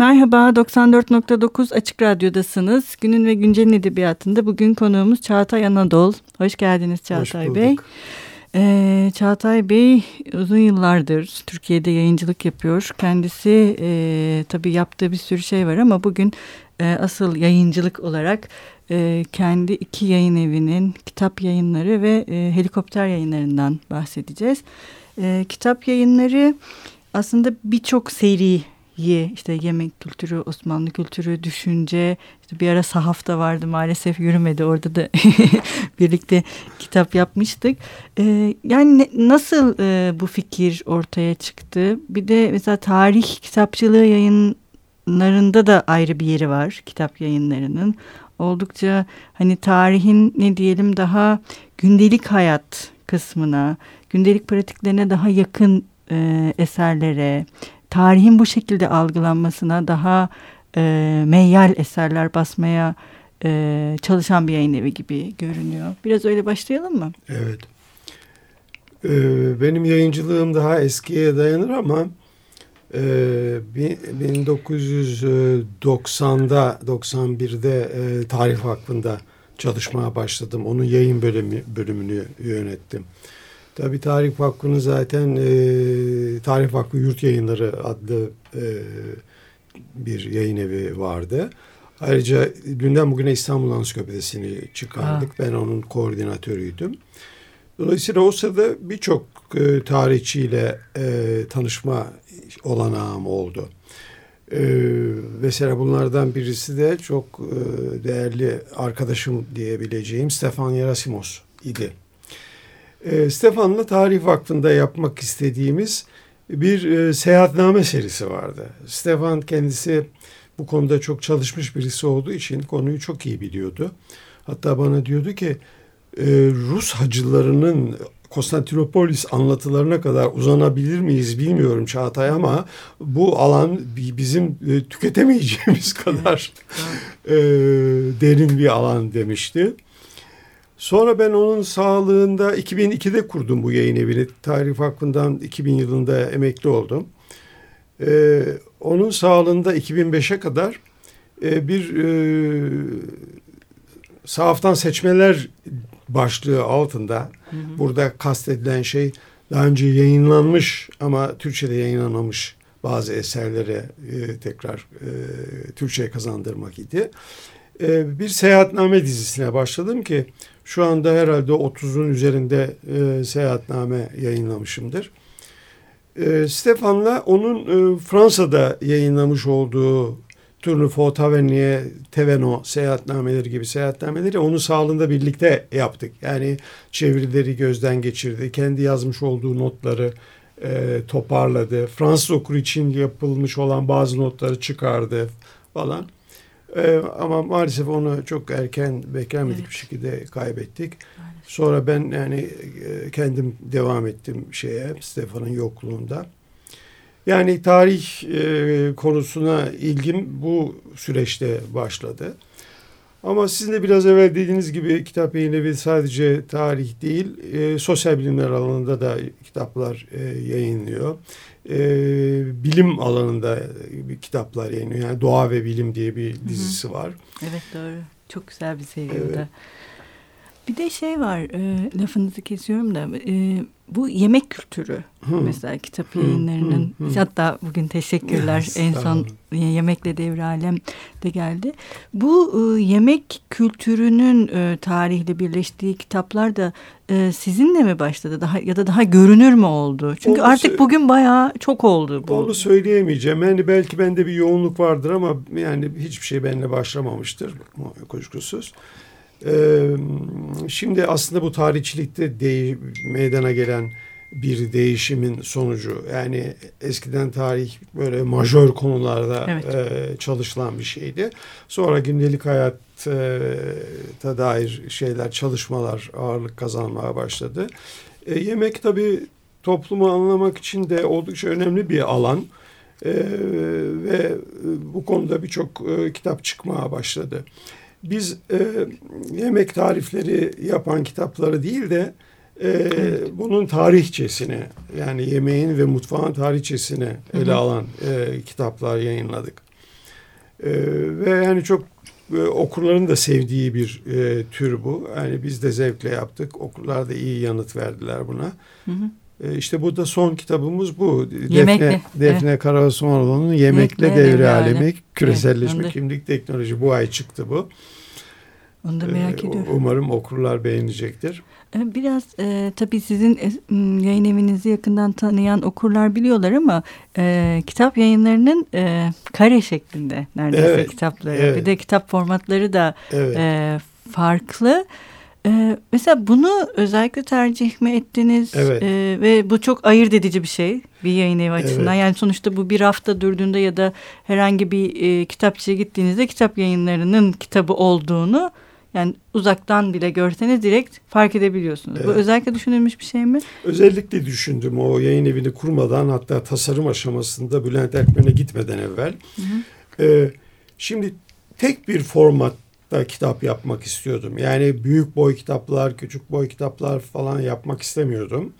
Merhaba, 94.9 Açık Radyo'dasınız. Günün ve Güncel'in edebiyatında bugün konuğumuz Çağatay Anadol. Hoş geldiniz Çağatay Hoş Bey. Ee, Çağatay Bey uzun yıllardır Türkiye'de yayıncılık yapıyor. Kendisi e, tabii yaptığı bir sürü şey var ama bugün e, asıl yayıncılık olarak e, kendi iki yayın evinin kitap yayınları ve e, helikopter yayınlarından bahsedeceğiz. E, kitap yayınları aslında birçok seri işte yemek kültürü, Osmanlı kültürü, düşünce, işte bir ara sahaf da vardı maalesef yürümedi. Orada da birlikte kitap yapmıştık. Ee, yani ne, nasıl e, bu fikir ortaya çıktı? Bir de mesela tarih kitapçılığı yayınlarında da ayrı bir yeri var kitap yayınlarının. Oldukça hani tarihin ne diyelim daha gündelik hayat kısmına, gündelik pratiklerine daha yakın e, eserlere, tarihin bu şekilde algılanmasına daha e, meyyal eserler basmaya e, çalışan bir yayın evi gibi görünüyor. Biraz öyle başlayalım mı? Evet. Ee, benim yayıncılığım daha eskiye dayanır ama e, 1990'da 91'de e, Tarih Vakfı'nda çalışmaya başladım. Onun yayın bölümü, bölümünü yönettim. Tabi Tarih Vakfı'nın zaten e, Tarih Vakfı Yurt Yayınları adlı e, bir yayın evi vardı. Ayrıca dünden bugüne İstanbul Ansiklopedisini çıkardık. Ha. Ben onun koordinatörüydüm. Dolayısıyla o sırada birçok e, tarihçiyle e, tanışma olanağım oldu. E, mesela bunlardan birisi de çok e, değerli arkadaşım diyebileceğim Stefan Yerasimos idi. E, Stefan'la Tarih Vakfı'nda yapmak istediğimiz bir e, seyahatname serisi vardı. Stefan kendisi bu konuda çok çalışmış birisi olduğu için konuyu çok iyi biliyordu. Hatta bana diyordu ki e, Rus hacılarının Konstantinopolis anlatılarına kadar uzanabilir miyiz bilmiyorum Çağatay ama bu alan bizim e, tüketemeyeceğimiz kadar e, derin bir alan demişti. Sonra ben onun sağlığında 2002'de kurdum bu yayın evini. Tarih Vakfı'ndan 2000 yılında emekli oldum. Ee, onun sağlığında 2005'e kadar e, bir e, sahaftan seçmeler başlığı altında hı hı. burada kastedilen şey daha önce yayınlanmış ama Türkçe'de yayınlanmamış bazı eserlere e, tekrar e, Türkçe'ye kazandırmak idi. E, bir seyahatname dizisine başladım ki şu anda herhalde 30'un üzerinde e, seyahatname yayınlamışımdır. E, Stefan'la onun e, Fransa'da yayınlamış olduğu Turnufo Tavernier Teveno seyahatnameleri gibi seyahatnameleri onun sağlığında birlikte yaptık. Yani çevirileri gözden geçirdi. Kendi yazmış olduğu notları e, toparladı. Fransız okur için yapılmış olan bazı notları çıkardı falan. Ee, ama maalesef onu çok erken beklenmedik evet. bir şekilde kaybettik. Maalesef. Sonra ben yani e, kendim devam ettim şeye Stefan'ın yokluğunda. Yani tarih e, konusuna ilgim bu süreçte başladı. Ama sizin de biraz evvel dediğiniz gibi kitap yayın sadece tarih değil, e, sosyal bilimler alanında da kitaplar e, yayınlıyor e, bilim alanında kitaplar yayınlıyor. Yani Doğa ve Bilim diye bir dizisi Hı -hı. var. Evet doğru. Çok güzel bir seri evet. Bir de şey var, e, lafınızı kesiyorum da e, bu yemek kültürü hı. mesela kitap yayınlarının hı, hı, hı. hatta bugün teşekkürler yes, en son yemekle devre alem de geldi. Bu e, yemek kültürünün e, tarihle birleştiği kitaplar da e, sizinle mi başladı daha ya da daha görünür mü oldu? Çünkü onu artık bugün bayağı çok oldu bu. Onu söyleyemeyeceğim. Yani belki bende bir yoğunluk vardır ama yani hiçbir şey benimle başlamamıştır kuşkusuz. Ee, şimdi aslında bu tarihçilikte de, meydana gelen bir değişimin sonucu. Yani eskiden tarih böyle majör konularda evet. e, çalışılan bir şeydi. Sonra gündelik hayata dair şeyler, çalışmalar ağırlık kazanmaya başladı. E, yemek tabii toplumu anlamak için de oldukça önemli bir alan. E, ve bu konuda birçok e, kitap çıkmaya başladı biz e, yemek tarifleri yapan kitapları değil de e, bunun tarihçesini yani yemeğin ve mutfağın tarihçesini ele alan e, kitaplar yayınladık. E, ve yani çok e, okurların da sevdiği bir e, tür bu. Yani biz de zevkle yaptık. Okurlar da iyi yanıt verdiler buna. Hı hı. E, işte bu da son kitabımız bu. Yemekli. Defne, Defne evet. Karasmanoğlu'nun Yemekle, Yemekle Devre Alemi, Küreselleşme evet, Kimlik Teknoloji bu ay çıktı bu. Onu da merak ee, ediyorum. Umarım okurlar beğenecektir. Ee, biraz e, tabii sizin e, yayın evinizi yakından tanıyan okurlar biliyorlar ama e, kitap yayınlarının e, kare şeklinde neredeyse evet, kitapları. Evet. Bir de kitap formatları da evet. e, farklı. E, mesela bunu özellikle tercih mi ettiniz? Evet. E, ve bu çok ayırt edici bir şey bir yayın evi açısından. Evet. Yani sonuçta bu bir hafta durduğunda ya da herhangi bir e, kitapçıya gittiğinizde kitap yayınlarının kitabı olduğunu yani uzaktan bile görseniz direkt fark edebiliyorsunuz. Evet. Bu özellikle düşünülmüş bir şey mi? Özellikle düşündüm o yayın evini kurmadan hatta tasarım aşamasında Bülent Erkmen'e gitmeden evvel. Hı hı. Ee, şimdi tek bir formatta kitap yapmak istiyordum. Yani büyük boy kitaplar, küçük boy kitaplar falan yapmak istemiyordum.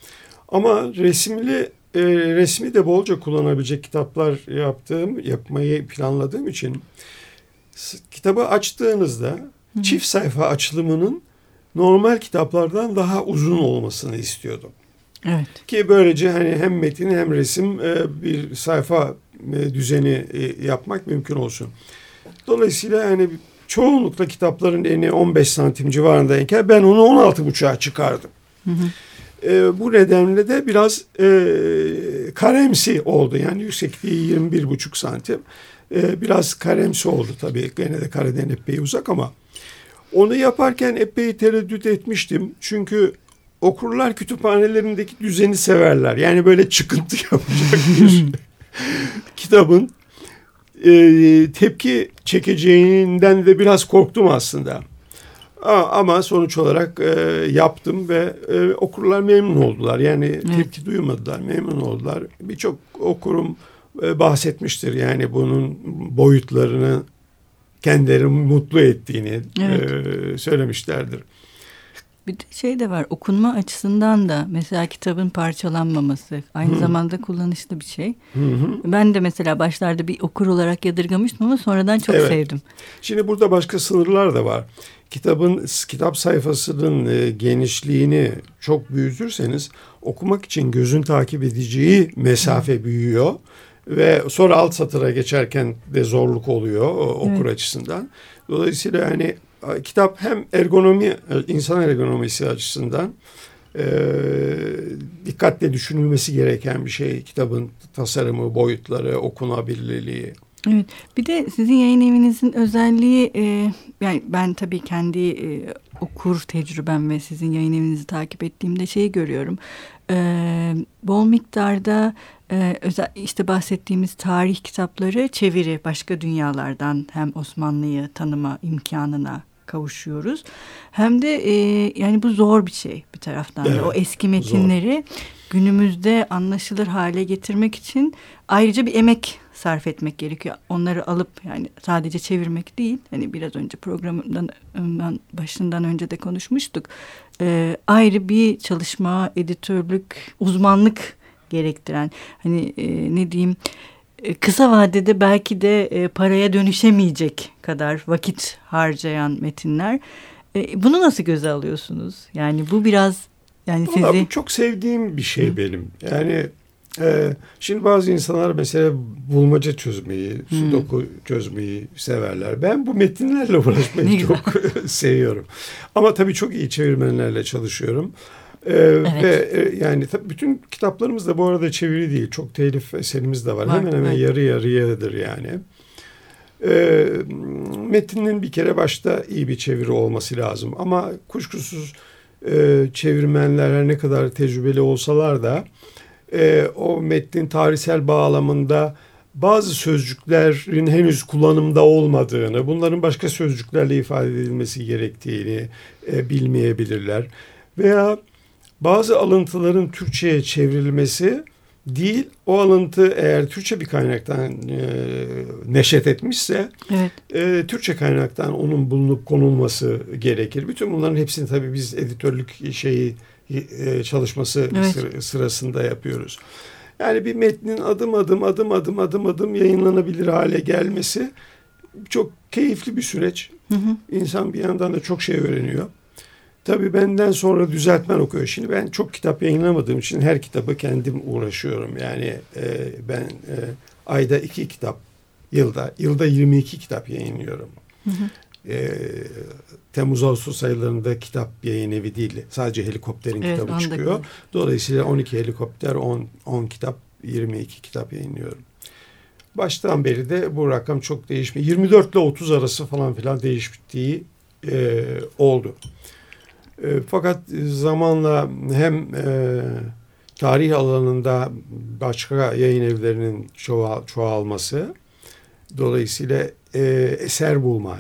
Ama resimli e, resmi de bolca kullanabilecek kitaplar yaptığım, yapmayı planladığım için kitabı açtığınızda Hı. çift sayfa açılımının normal kitaplardan daha uzun olmasını istiyordum. Evet. Ki böylece hani hem metin hem resim e, bir sayfa e, düzeni e, yapmak mümkün olsun. Dolayısıyla hani çoğunlukla kitapların eni 15 santim civarındayken ben onu 16 buçuğa çıkardım. Hı hı. E, bu nedenle de biraz e, karemsi oldu. Yani yüksekliği 21 buçuk santim. E, biraz karemsi oldu tabii. Gene de kareden epey uzak ama onu yaparken epey tereddüt etmiştim. Çünkü okurlar kütüphanelerindeki düzeni severler. Yani böyle çıkıntı yapacak bir kitabın e, tepki çekeceğinden de biraz korktum aslında. Ama sonuç olarak e, yaptım ve e, okurlar memnun oldular. Yani evet. tepki duymadılar, memnun oldular. Birçok okurum e, bahsetmiştir yani bunun boyutlarını kendilerini mutlu ettiğini evet. e, söylemişlerdir. Bir de şey de var okunma açısından da mesela kitabın parçalanmaması aynı hı. zamanda kullanışlı bir şey. Hı hı. Ben de mesela başlarda bir okur olarak yadırgamıştım ama sonradan çok evet. sevdim. Şimdi burada başka sınırlar da var. Kitabın kitap sayfasının e, genişliğini çok büyütürseniz okumak için gözün takip edeceği mesafe hı. büyüyor ve sonra alt satıra geçerken de zorluk oluyor okur evet. açısından. Dolayısıyla hani kitap hem ergonomi insan ergonomisi açısından e, dikkatle düşünülmesi gereken bir şey kitabın tasarımı, boyutları, okunabilirliği. Evet. Bir de sizin yayın evinizin özelliği e, yani ben tabii kendi e, okur tecrübem ve sizin yayın evinizi takip ettiğimde şeyi görüyorum. E, bol miktarda e, özel, işte bahsettiğimiz tarih kitapları çeviri başka dünyalardan hem Osmanlı'yı tanıma imkanına kavuşuyoruz. Hem de e, yani bu zor bir şey bir taraftan evet, da. O eski metinleri zor. günümüzde anlaşılır hale getirmek için ayrıca bir emek sarf etmek gerekiyor. Onları alıp yani sadece çevirmek değil. Hani biraz önce programından başından önce de konuşmuştuk. E, ayrı bir çalışma, editörlük, uzmanlık gerektiren hani e, ne diyeyim kısa vadede belki de e, paraya dönüşemeyecek kadar vakit harcayan metinler. E, bunu nasıl göze alıyorsunuz? Yani bu biraz yani Vallahi sizi... Bu çok sevdiğim bir şey benim. Yani e, şimdi bazı insanlar mesela bulmaca çözmeyi, Hı. sudoku çözmeyi severler. Ben bu metinlerle uğraşmayı çok seviyorum. Ama tabii çok iyi çevirmenlerle çalışıyorum. Ee, evet. Ve e, yani tabii bütün kitaplarımız da bu arada çeviri değil. Çok telif eserimiz de var. var hemen hemen yarı yarıyadır yani. Ee, metinin bir kere başta iyi bir çeviri olması lazım. Ama kuşkusuz e, çevirmenler her ne kadar tecrübeli olsalar da e, o metnin tarihsel bağlamında bazı sözcüklerin henüz kullanımda olmadığını, bunların başka sözcüklerle ifade edilmesi gerektiğini e, bilmeyebilirler. Veya bazı alıntıların Türkçe'ye çevrilmesi değil o alıntı eğer Türkçe bir kaynaktan e, neşet etmişse evet. e, Türkçe kaynaktan onun bulunup konulması gerekir. Bütün bunların hepsini tabii biz editörlük şeyi e, çalışması evet. sırasında yapıyoruz. Yani bir metnin adım adım adım adım adım adım yayınlanabilir hale gelmesi çok keyifli bir süreç. Hı hı. İnsan bir yandan da çok şey öğreniyor. Tabii benden sonra düzeltmen okuyor. Şimdi ben çok kitap yayınlamadığım için her kitabı kendim uğraşıyorum. Yani e, ben e, ayda iki kitap, yılda yılda 22 kitap yayınlıyorum. Hı hı. E, Temmuz Ağustos aylarında kitap yayın evi değil. Sadece helikopterin evet, kitabı çıkıyor. Gibi. Dolayısıyla 12 helikopter, 10, 10 kitap, 22 kitap yayınlıyorum. Baştan beri de bu rakam çok değişmiyor. 24 ile 30 arası falan filan değiştiği e, oldu. E, fakat zamanla hem e, tarih alanında başka yayın evlerinin çoğal, çoğalması dolayısıyla e, eser bulma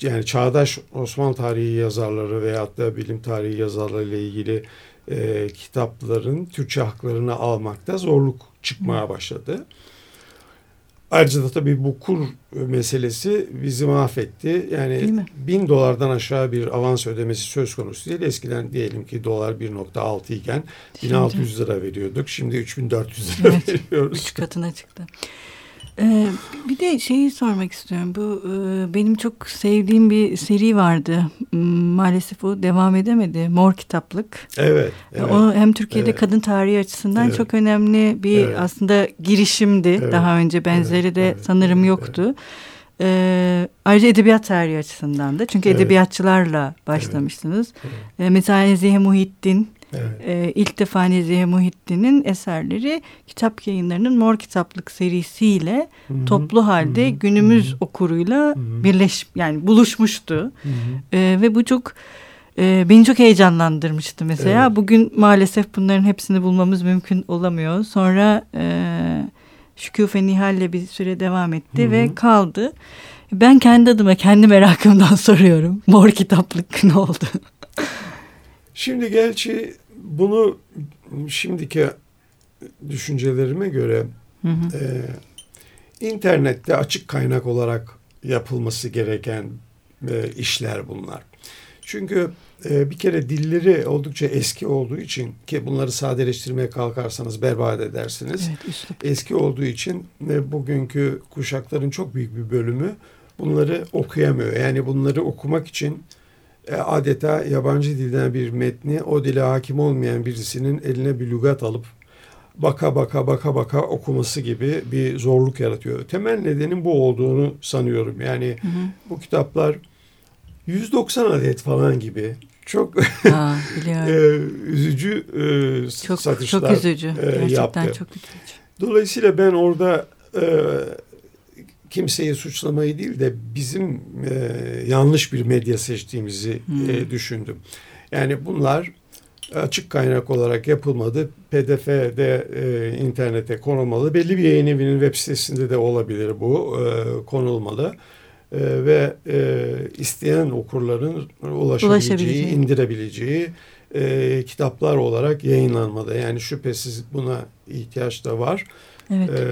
yani çağdaş Osmanlı tarihi yazarları veyahut da bilim tarihi yazarları ile ilgili e, kitapların Türkçe haklarını almakta zorluk çıkmaya başladı. Ayrıca da tabii bu kur meselesi bizi mahvetti. Yani bin dolardan aşağı bir avans ödemesi söz konusu değil. Eskiden diyelim ki dolar 1.6 iken 1600 lira veriyorduk. Şimdi 3400 lira evet, veriyoruz. Üç katına çıktı. Ee, bir de şeyi sormak istiyorum. Bu e, benim çok sevdiğim bir seri vardı. Maalesef o devam edemedi. Mor kitaplık. Evet. evet o hem Türkiye'de evet. kadın tarihi açısından evet. çok önemli bir evet. aslında girişimdi. Evet. Daha önce benzeri evet. de evet. sanırım yoktu. Evet. Ee, ayrıca edebiyat tarihi açısından da. Çünkü evet. edebiyatçılarla başlamıştınız. Evet. Evet. Ee, mesela Nezihe Muhittin Evet. E, ilk defa Nezihe Muhittin'in eserleri kitap yayınlarının Mor Kitaplık serisiyle Hı-hı. toplu halde Hı-hı. günümüz Hı-hı. okuruyla Hı-hı. birleş yani buluşmuştu. E, ve bu çok e, beni çok heyecanlandırmıştı mesela. Evet. Bugün maalesef bunların hepsini bulmamız mümkün olamıyor. Sonra e, Şükufe Nihal'le bir süre devam etti Hı-hı. ve kaldı. Ben kendi adıma kendi merakımdan soruyorum. Mor kitaplık ne oldu? Şimdi gerçi bunu şimdiki düşüncelerime göre hı hı. E, internette açık kaynak olarak yapılması gereken e, işler bunlar. Çünkü e, bir kere dilleri oldukça eski olduğu için ki bunları sadeleştirmeye kalkarsanız berbat edersiniz. Evet, eski olduğu için e, bugünkü kuşakların çok büyük bir bölümü bunları okuyamıyor. Yani bunları okumak için e, adeta yabancı dilden bir metni o dile hakim olmayan birisinin eline bir lügat alıp baka baka baka baka okuması gibi bir zorluk yaratıyor. Temel nedenin bu olduğunu sanıyorum. Yani hı hı. bu kitaplar 190 adet falan gibi çok Aa, e, üzücü e, çok, satışlar çok üzücü. Gerçekten yaptı. çok üzücü. Dolayısıyla ben orada e, kimseyi suçlamayı değil de bizim e, yanlış bir medya seçtiğimizi hmm. e, düşündüm. Yani bunlar açık kaynak olarak yapılmadı. PDF'de e, internete konulmalı. Belli bir yayın evinin web sitesinde de olabilir bu e, konulmalı. E, ve e, isteyen okurların ulaşabileceği, indirebileceği e, kitaplar olarak yayınlanmalı. Yani şüphesiz buna ihtiyaç da var. Evet. E,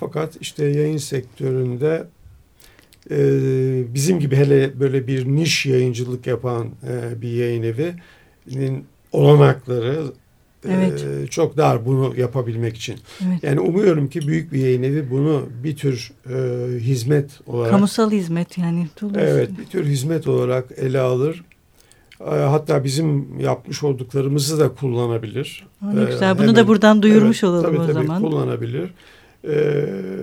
fakat işte yayın sektöründe e, bizim gibi hele böyle bir niş yayıncılık yapan e, bir yayın evinin olanakları evet. e, çok dar bunu yapabilmek için. Evet. Yani umuyorum ki büyük bir yayın evi bunu bir tür e, hizmet olarak. Kamusal hizmet yani. Evet bir tür hizmet olarak ele alır. E, hatta bizim yapmış olduklarımızı da kullanabilir. ne güzel. Bunu Hemen, da buradan duyurmuş evet, olalım tabii, o tabii, zaman. kullanabilir e,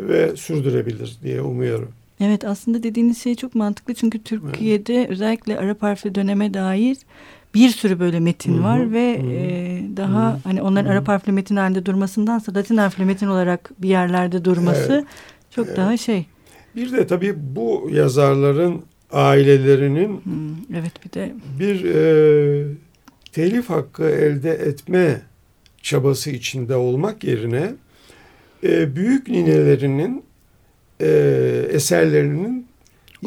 ve sürdürebilir diye umuyorum. Evet aslında dediğiniz şey çok mantıklı çünkü Türkiye'de evet. özellikle Arap harfli döneme dair bir sürü böyle metin Hı-hı. var ve Hı-hı. e, daha Hı-hı. hani onların Hı-hı. Arap harfli metin halinde durmasındansa Latin harfli metin olarak bir yerlerde durması evet. çok evet. daha şey. Bir de tabii bu yazarların ailelerinin hmm, evet bir de bir e, telif hakkı elde etme çabası içinde olmak yerine e, büyük ninelerinin e, eserlerinin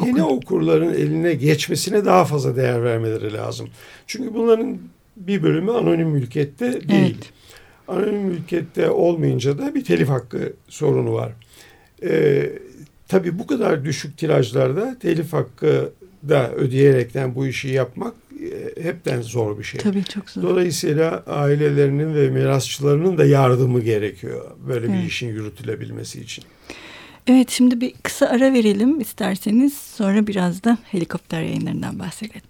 yeni Oku. okurların eline geçmesine daha fazla değer vermeleri lazım. Çünkü bunların bir bölümü anonim mülkiyette değil. Evet. Anonim mülkiyette olmayınca da bir telif hakkı sorunu var. Ee, tabii bu kadar düşük tirajlarda telif hakkı da ödeyerekten bu işi yapmak e, hepten zor bir şey. Tabii çok zor. Dolayısıyla ailelerinin ve mirasçılarının da yardımı gerekiyor böyle evet. bir işin yürütülebilmesi için. Evet şimdi bir kısa ara verelim isterseniz sonra biraz da helikopter yayınlarından bahsedelim.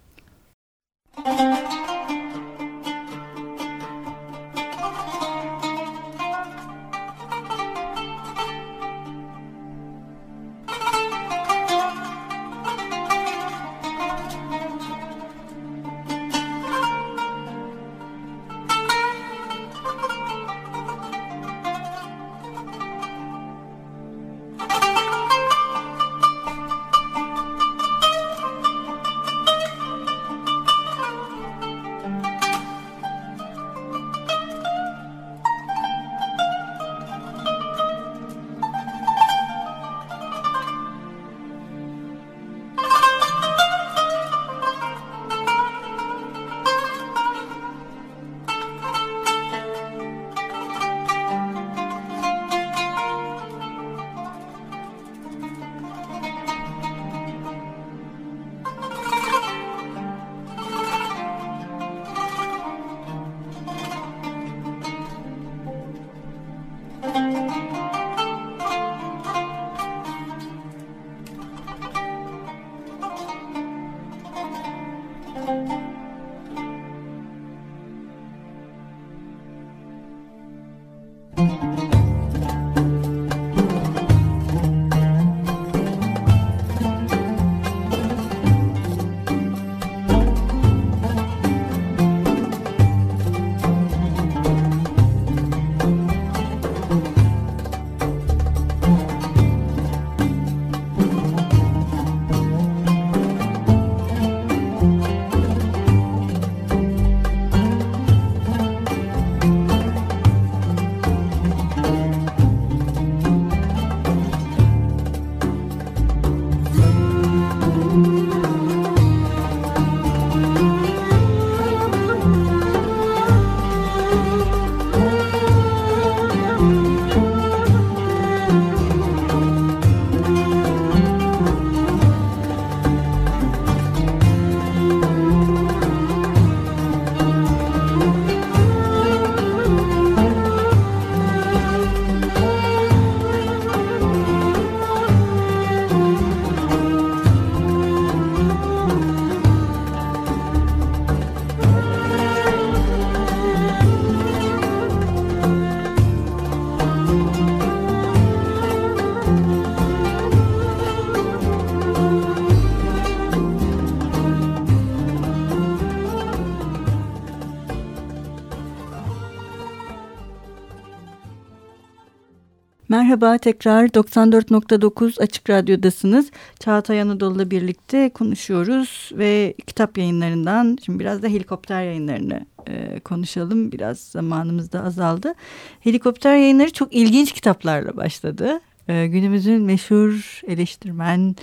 Merhaba tekrar 94.9 Açık Radyo'dasınız. Çağatay Anadolu'la birlikte konuşuyoruz ve kitap yayınlarından şimdi biraz da helikopter yayınlarını e, konuşalım. Biraz zamanımız da azaldı. Helikopter yayınları çok ilginç kitaplarla başladı. E, günümüzün meşhur eleştirmen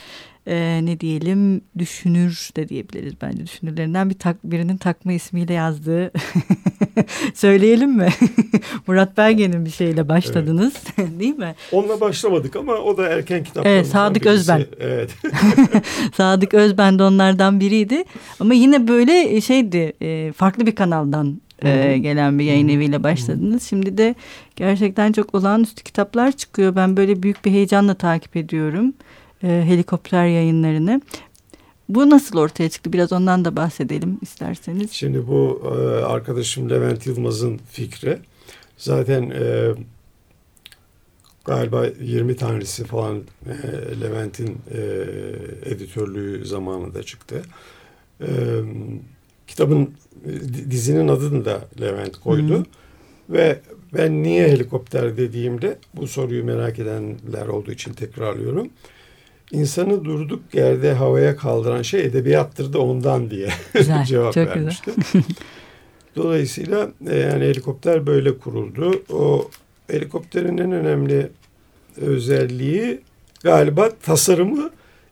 e, ne diyelim düşünür de diyebiliriz bence düşünürlerinden bir tak, birinin takma ismiyle yazdığı söyleyelim mi? Murat Belge'nin bir şeyle başladınız evet. değil mi? Onunla başlamadık ama o da erken kitaplarımızdan Evet Sadık birisi. Özben. Evet. Sadık Özben de onlardan biriydi ama yine böyle şeydi e, farklı bir kanaldan e, gelen bir yayın eviyle başladınız. Şimdi de gerçekten çok olağanüstü kitaplar çıkıyor. Ben böyle büyük bir heyecanla takip ediyorum e, helikopter yayınlarını. Bu nasıl ortaya çıktı? Biraz ondan da bahsedelim isterseniz. Şimdi bu e, arkadaşım Levent Yılmaz'ın fikri. Zaten e, galiba 20 tanesi falan e, Levent'in e, editörlüğü zamanında çıktı. E, kitabın dizinin adını da Levent koydu. Hı. Ve ben niye helikopter dediğimde bu soruyu merak edenler olduğu için tekrarlıyorum insanı durduk yerde havaya kaldıran şey edebiyattır da ondan diye güzel, cevap çok vermişti. Güzel. Dolayısıyla e, yani helikopter böyle kuruldu. O helikopterin en önemli özelliği galiba tasarımı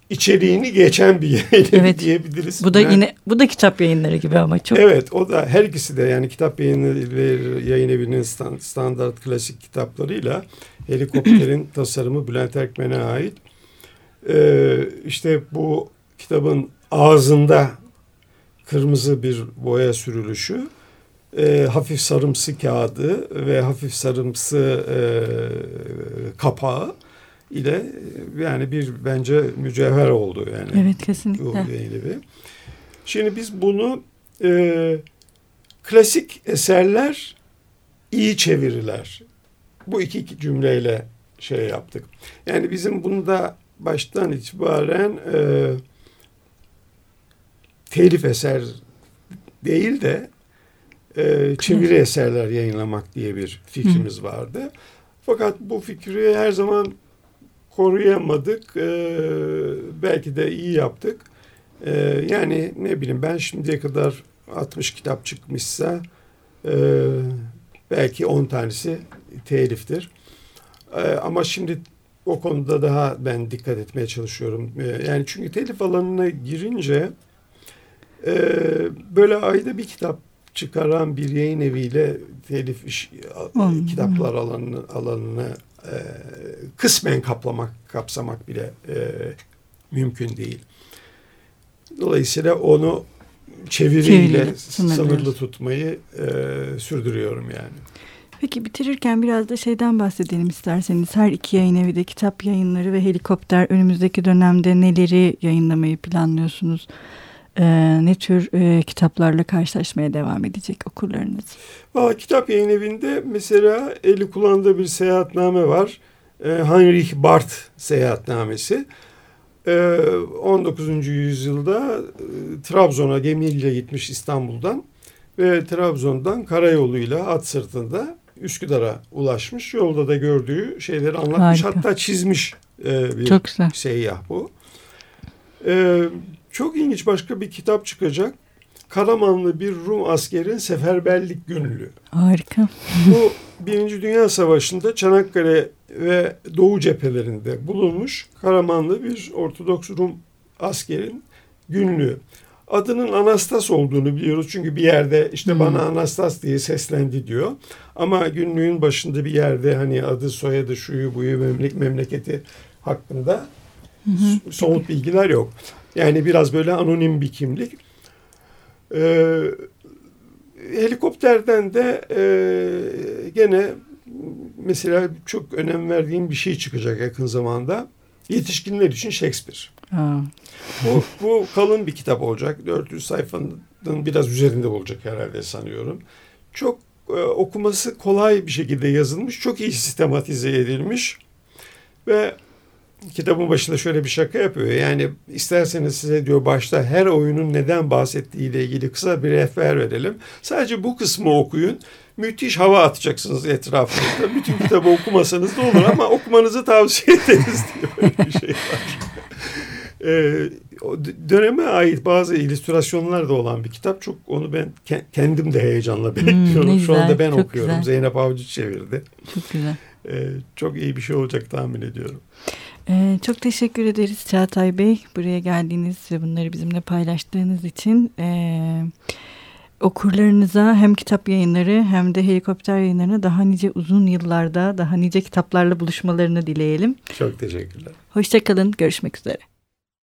içeriğini geçen bir evet. diyebiliriz. Bu da yani, yine bu da kitap yayınları gibi ama çok. Evet o da her ikisi de yani kitap yayınları yayın evinin standart klasik kitaplarıyla helikopterin tasarımı Bülent Erkmen'e ait e, işte bu kitabın ağzında kırmızı bir boya sürülüşü, e, hafif sarımsı kağıdı ve hafif sarımsı e, kapağı ile yani bir bence mücevher oldu yani. Evet kesinlikle. Evi. Şimdi biz bunu e, klasik eserler iyi çeviriler. Bu iki cümleyle şey yaptık. Yani bizim bunda baştan itibaren e, telif eser değil de e, çeviri eserler yayınlamak diye bir fikrimiz vardı. Fakat bu fikri her zaman koruyamadık. E, belki de iyi yaptık. E, yani ne bileyim ben şimdiye kadar 60 kitap çıkmışsa e, belki 10 tanesi teliftir. E, ama şimdi o konuda daha ben dikkat etmeye çalışıyorum. E, yani çünkü telif alanına girince e, böyle ayda bir kitap çıkaran bir yayın eviyle telif iş, hmm. kitaplar alanını, alanını e, kısmen kaplamak, kapsamak bile e, mümkün değil. Dolayısıyla onu çeviriyle sınırlı tutmayı e, sürdürüyorum yani. Peki bitirirken biraz da şeyden bahsedelim isterseniz. Her iki yayın evi de kitap yayınları ve helikopter önümüzdeki dönemde neleri yayınlamayı planlıyorsunuz? Ee, ne tür e, kitaplarla karşılaşmaya devam edecek okurlarınız? Valla kitap yayın evinde mesela eli kullandığı bir seyahatname var. Ee, Heinrich Barth seyahatnamesi. 19. Ee, yüzyılda e, Trabzon'a gemiyle gitmiş İstanbul'dan ve Trabzon'dan karayoluyla at sırtında Üsküdar'a ulaşmış. Yolda da gördüğü şeyleri anlatmış. Harika. Hatta çizmiş e, bir çok güzel. seyyah bu. E, çok ilginç başka bir kitap çıkacak. Karamanlı bir Rum askerin seferberlik günlüğü. Harika. Bu Birinci Dünya Savaşı'nda Çanakkale ve Doğu cephelerinde bulunmuş Karamanlı bir Ortodoks Rum askerin günlüğü. Adının Anastas olduğunu biliyoruz çünkü bir yerde işte hmm. bana Anastas diye seslendi diyor. Ama günlüğün başında bir yerde hani adı soyadı şuyu buyu memlek memleketi hakkında hmm. somut bilgiler yok. Yani biraz böyle anonim bir kimlik. Ee, helikopterden de e, gene mesela çok önem verdiğim bir şey çıkacak yakın zamanda. Yetişkinler için Shakespeare. Ha. Bu, bu kalın bir kitap olacak. 400 sayfanın biraz üzerinde olacak herhalde sanıyorum. Çok e, okuması kolay bir şekilde yazılmış. Çok iyi sistematize edilmiş. Ve kitabın başında şöyle bir şaka yapıyor. Yani isterseniz size diyor başta her oyunun neden bahsettiği ile ilgili kısa bir rehber verelim. Sadece bu kısmı okuyun. Müthiş hava atacaksınız etrafınızda. Bütün kitabı okumasanız da olur ama okumanızı tavsiye ederiz diye bir şey var. Ee, döneme ait bazı illüstrasyonlar da olan bir kitap. Çok onu ben kendim de heyecanla hmm, bekliyorum. Hmm, Şu anda ben okuyorum. Güzel. Zeynep Avcı çevirdi. Çok güzel. Ee, çok iyi bir şey olacak tahmin ediyorum. Ee, çok teşekkür ederiz Çağatay Bey. Buraya geldiğiniz ve bunları bizimle paylaştığınız için. Ee, okurlarınıza hem kitap yayınları hem de helikopter yayınlarına daha nice uzun yıllarda daha nice kitaplarla buluşmalarını dileyelim. Çok teşekkürler. Hoşçakalın. Görüşmek üzere.